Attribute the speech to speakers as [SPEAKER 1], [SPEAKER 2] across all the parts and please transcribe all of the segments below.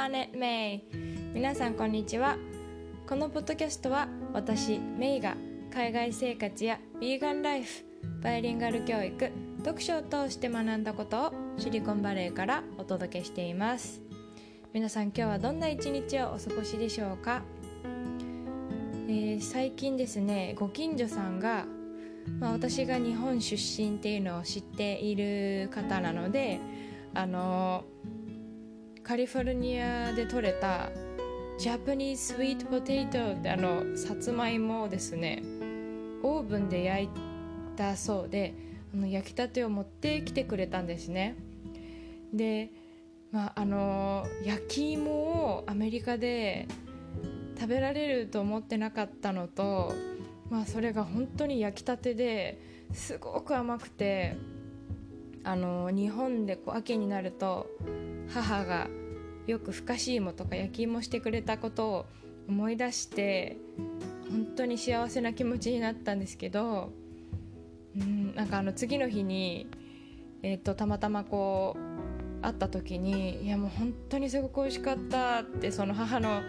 [SPEAKER 1] Planet May 皆さんこんにちは。このポッドキャストは私メイが海外生活やヴィーガンライフバイリンガル教育読書を通して学んだことをシリコンバレーからお届けしています。皆さん今日はどんな一日をお過ごしでしょうか、えー、最近ですねご近所さんが、まあ、私が日本出身っていうのを知っている方なのであのカリフォルニアで採れたジャパニーズスイートポテトってあのさつまいもをですねオーブンで焼いたそうであの焼きたてを持ってきてくれたんですね。でまああの焼き芋をアメリカで食べられると思ってなかったのとまあそれが本当に焼きたてですごく甘くてあの日本でこう秋になると母がよくふかし芋とか焼き芋してくれたことを思い出して本当に幸せな気持ちになったんですけどうんなんかあの次の日に、えーと、たまたまこう会った時に「いやもう本当にすごく美味しかった」ってその母の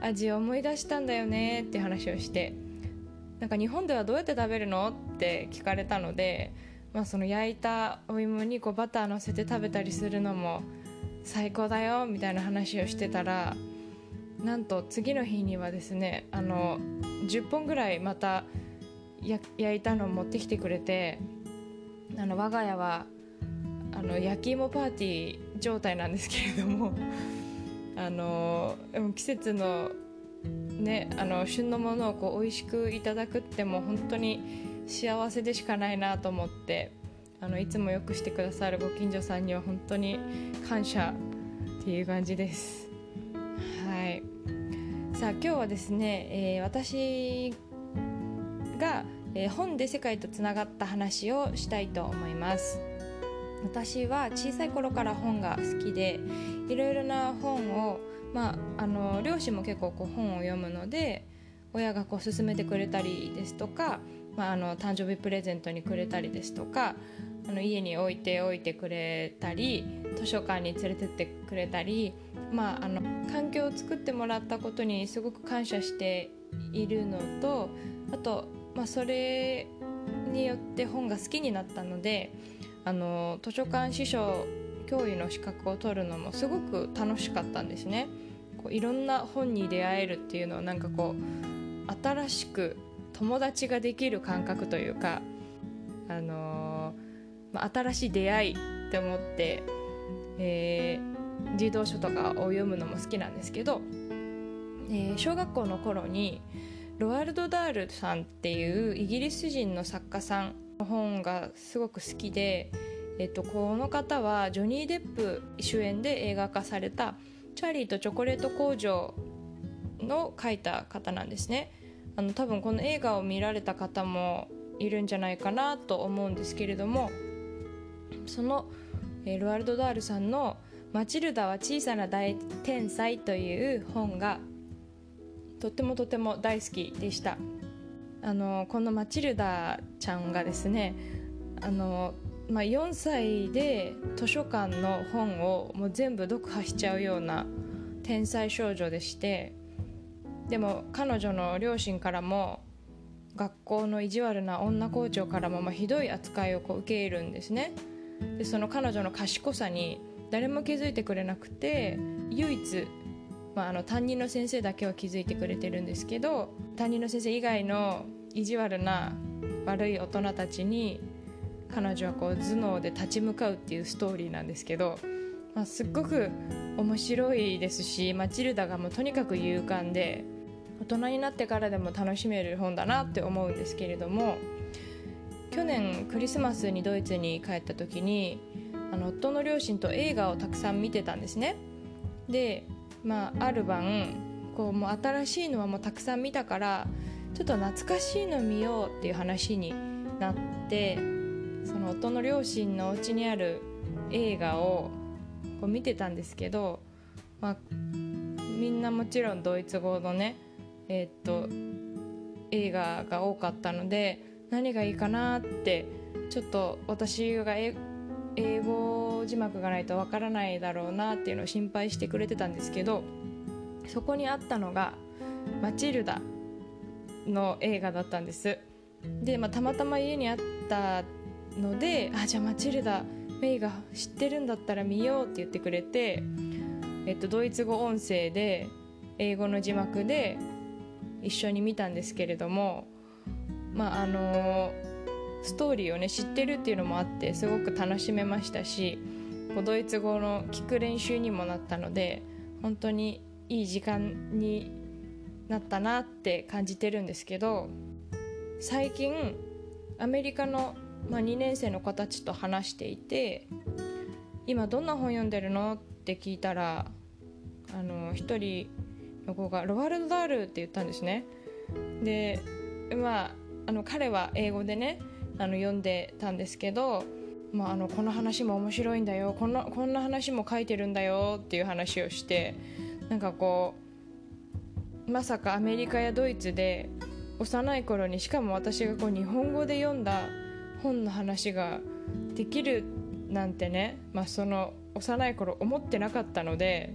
[SPEAKER 1] 味を思い出したんだよねって話をしてなんか日本ではどうやって食べるのって聞かれたので、まあ、その焼いたお芋にこうバターのせて食べたりするのも最高だよみたいな話をしてたらなんと次の日にはですねあの10本ぐらいまた焼いたのを持ってきてくれてあの我が家はあの焼き芋パーティー状態なんですけれども あの季節のねあの旬のものをこう美味しくいただくっても本当に幸せでしかないなと思ってあのいつもよくしてくださるご近所さんには本当に感謝っていう感じです。はいさあ今日はですね、えー、私が、えー、本で世界とつながった話をしたいと思います私は小さい頃から本が好きでいろいろな本をまああの両親も結構こう本を読むので親がこう勧めてくれたりですとか、まあ、あの誕生日プレゼントにくれたりですとかあの家に置いておいてくれたり図書館に連れてってくれたり、まあ、あの環境を作ってもらったことにすごく感謝しているのとあと、まあ、それによって本が好きになったのであの図書館司書教諭の資格を取るのもすごく楽しかったんですね。こういろんな本に出会えるっていうのはなんかこう新しく友達ができる感覚というかあのまあ、新しい出会いって思って、えー、児童書とかを読むのも好きなんですけど、えー、小学校の頃にロワルド・ダールさんっていうイギリス人の作家さんの本がすごく好きで、えっと、この方はジョニー・デップ主演で映画化された「チャーリーとチョコレート工場」の書いた方なんですね。あの多分この映画を見られた方もいるんじゃないかなと思うんですけれどもその、えー、ロワルド・ダールさんの「マチルダは小さな大天才」という本がとってもとても大好きでした。あのこのマチルダちゃんがですねあの、まあ、4歳で図書館の本をもう全部読破しちゃうような天才少女でしてでも彼女の両親からも学校の意地悪な女校長からもまあひどい扱いをこう受け入るんですね。でその彼女の賢さに誰も気づいてくれなくて唯一、まあ、あの担任の先生だけは気づいてくれてるんですけど担任の先生以外の意地悪な悪い大人たちに彼女はこう頭脳で立ち向かうっていうストーリーなんですけど、まあ、すっごく面白いですしマチルダがもうとにかく勇敢で大人になってからでも楽しめる本だなって思うんですけれども去年クリスマスにドイツに帰った時にあの夫の両親と映画をたくさん見てたんですね。で、まあ、ある晩こうもう新しいのはもうたくさん見たからちょっと懐かしいの見ようっていう話になってその夫の両親のお家にある映画をこう見てたんですけど、まあ、みんなもちろんドイツ語のねえ、っと映画が多かったので何がいいかなってちょっと私が英語字幕がないとわからないだろうなっていうのを心配してくれてたんですけどそこにあったのが「マチルダ」の映画だったんです。で、まあ、たまたま家にあったので「あじゃあマチルダメイが知ってるんだったら見よう」って言ってくれて、えっと、ドイツ語音声で英語の字幕で一緒に見たんですけれどもまああのストーリーをね知ってるっていうのもあってすごく楽しめましたしドイツ語の聞く練習にもなったので本当にいい時間になったなって感じてるんですけど最近アメリカの、まあ、2年生の子たちと話していて今どんな本読んでるの？って聞いたらあの1人の子がロワルド・ダールって言ったんですね。でまああの彼は英語でねあの読んでたんですけど、まあ、あのこの話も面白いんだよこんなこんな話も書いてるんだよっていう話をしてなんかこうまさかアメリカやドイツで幼い頃にしかも私がこう日本語で読んだ本の話ができるなんてね、まあ、その幼い頃思ってなかったので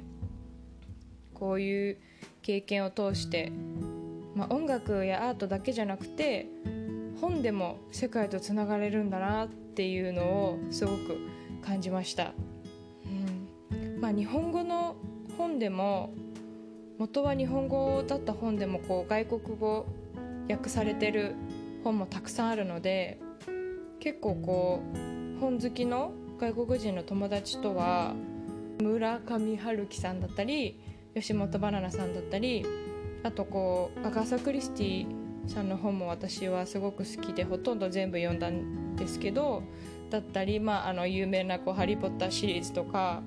[SPEAKER 1] こういう経験を通して、まあ、音楽やアートだけじゃなくて本でも世界とつながれるんだなっていうのをすごく感じました、うん。まあ、日本語の本でも元は日本語だった本でもこう外国語訳されてる本もたくさんあるので結構こう本好きの外国人の友達とは村上春樹さんだったり吉本ばななさんだったりあとこうアガサ・クリスティさんの本も私はすごく好きでほとんど全部読んだんですけどだったり、まあ、あの有名なこう「ハリー・ポッター」シリーズとか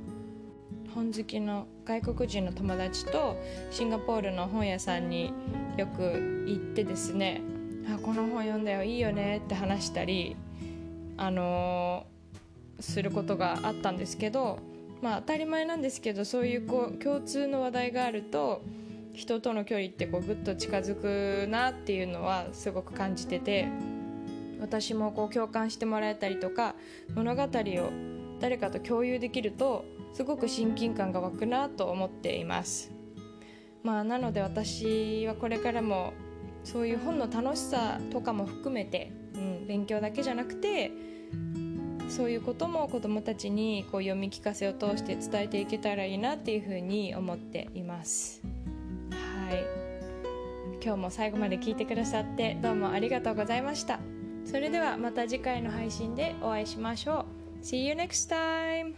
[SPEAKER 1] 本好きの外国人の友達とシンガポールの本屋さんによく行ってですね「あこの本読んだよいいよね」って話したり、あのー、することがあったんですけど、まあ、当たり前なんですけどそういうこう共通の話題があると人との距離ってこうぐっと近づくなっていうのはすごく感じてて私もこう共感してもらえたりとか物語を誰かと共有できるとすごく親近感が湧くなと思っています。まあなので私はこれからもそういう本の楽しさとかも含めて、うん、勉強だけじゃなくてそういうことも子どもたちにこう読み聞かせを通して伝えていけたらいいなっていうふうに思っています。はい今日も最後まで聞いてくださってどうもありがとうございましたそれではまた次回の配信でお会いしましょう See you next time!